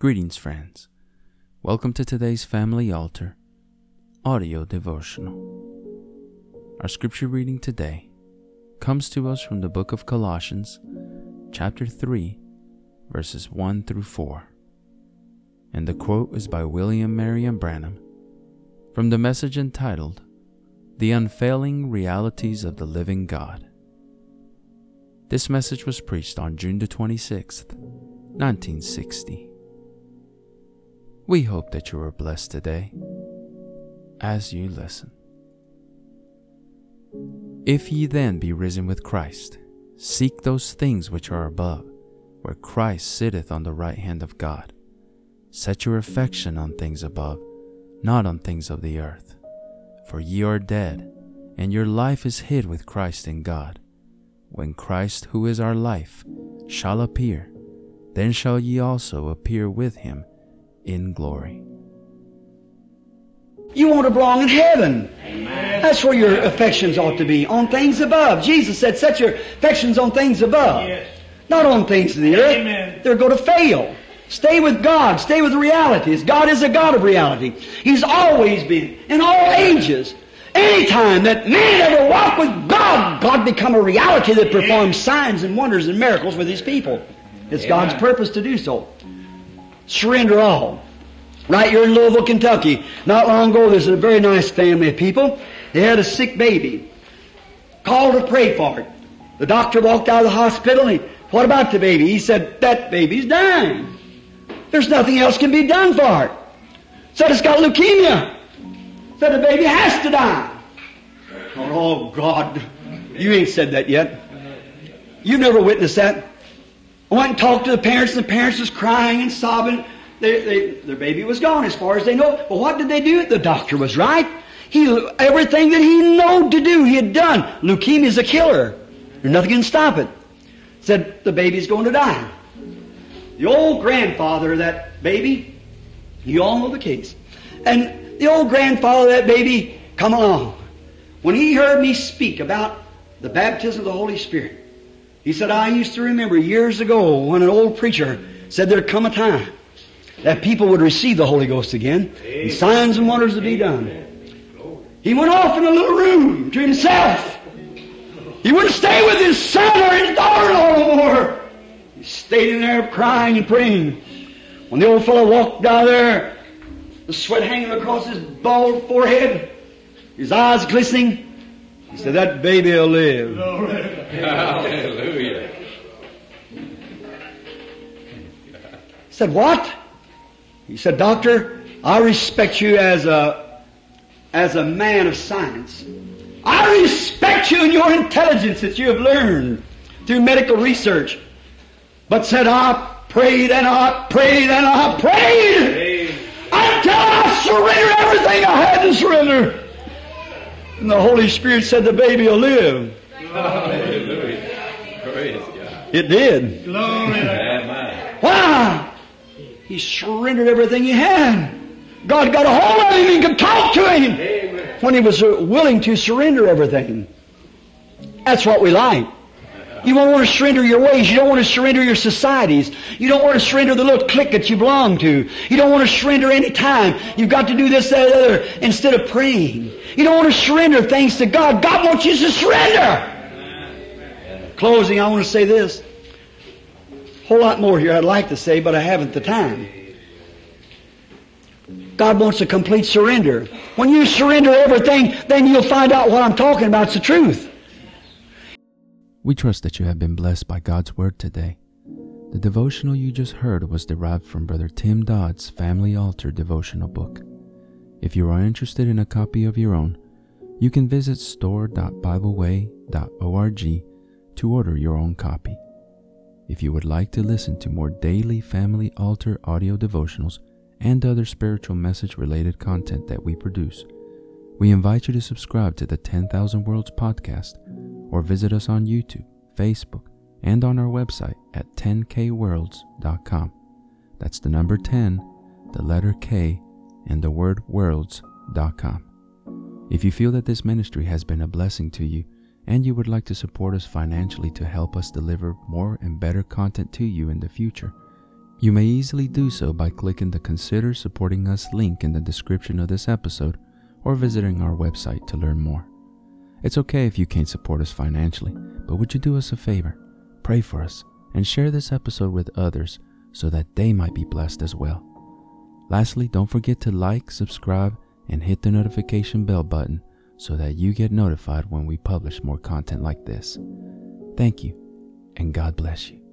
Greetings, friends. Welcome to today's Family Altar audio devotional. Our scripture reading today comes to us from the book of Colossians, chapter 3, verses 1 through 4. And the quote is by William Marion Branham from the message entitled The Unfailing Realities of the Living God. This message was preached on June the 26th, 1960. We hope that you are blessed today as you listen. If ye then be risen with Christ, seek those things which are above, where Christ sitteth on the right hand of God. Set your affection on things above, not on things of the earth. For ye are dead, and your life is hid with Christ in God. When Christ, who is our life, shall appear, then shall ye also appear with him in glory. You want to belong in heaven. Amen. That's where your affections ought to be, on things above. Jesus said, set your affections on things above, yes. not on things of the earth. Amen. They're going to fail. Stay with God. Stay with realities. God is a God of reality. He's always been, in all ages. Anytime that man ever walked with God, God become a reality that performs signs and wonders and miracles with His people. It's Amen. God's purpose to do so. Surrender all. Right here in Louisville, Kentucky, not long ago, there's a very nice family of people. They had a sick baby. Called to pray for it. The doctor walked out of the hospital and he, what about the baby? He said, that baby's dying. There's nothing else can be done for it. Said it's got leukemia. Said the baby has to die. Oh God, you ain't said that yet. You've never witnessed that. I went and talked to the parents, and the parents was crying and sobbing. They, they, their baby was gone as far as they know. But what did they do? The doctor was right. He, everything that he knew to do, he had done. Leukemia is a killer. There's nothing can stop it. Said the baby's going to die. The old grandfather of that baby, you all know the case. And the old grandfather of that baby come along. When he heard me speak about the baptism of the Holy Spirit, he said, I used to remember years ago when an old preacher said there'd come a time that people would receive the Holy Ghost again, and signs and wonders would be done. He went off in a little room to himself. He wouldn't stay with his son or his daughter no more. He stayed in there crying and praying. When the old fellow walked down there, the sweat hanging across his bald forehead, his eyes glistening, he said, that baby will live. Hallelujah. He said, what? He said, Doctor, I respect you as a, as a man of science. I respect you and your intelligence that you have learned through medical research. But said, I prayed and I prayed and I prayed until I surrendered everything I had to surrender. And the Holy Spirit said the baby will live. Hallelujah. Praise God. It did. Glory. Why? He surrendered everything he had. God got a hold of him and could talk to him Amen. when he was willing to surrender everything. That's what we like. You don't want to surrender your ways. You don't want to surrender your societies. You don't want to surrender the little clique that you belong to. You don't want to surrender any time. You've got to do this, that, other instead of praying. You don't want to surrender things to God. God wants you to surrender. Closing, I want to say this A whole lot more here I'd like to say, but I haven't the time. God wants a complete surrender. When you surrender everything, then you'll find out what I'm talking about. It's the truth. We trust that you have been blessed by God's Word today. The devotional you just heard was derived from Brother Tim Dodd's Family Altar devotional book. If you are interested in a copy of your own, you can visit store.bibleway.org to order your own copy. If you would like to listen to more daily family altar audio devotionals and other spiritual message related content that we produce, we invite you to subscribe to the 10,000 Worlds podcast or visit us on YouTube, Facebook, and on our website at 10kworlds.com. That's the number 10, the letter K, and the word worlds.com. If you feel that this ministry has been a blessing to you, and you would like to support us financially to help us deliver more and better content to you in the future, You may easily do so by clicking the Consider Supporting Us link in the description of this episode or visiting our website to learn more. It's okay if you can't support us financially, but would you do us a favor? Pray for us and share this episode with others so that they might be blessed as well. Lastly, don't forget to like, subscribe, and hit the notification bell button so that you get notified when we publish more content like this. Thank you, and God bless you.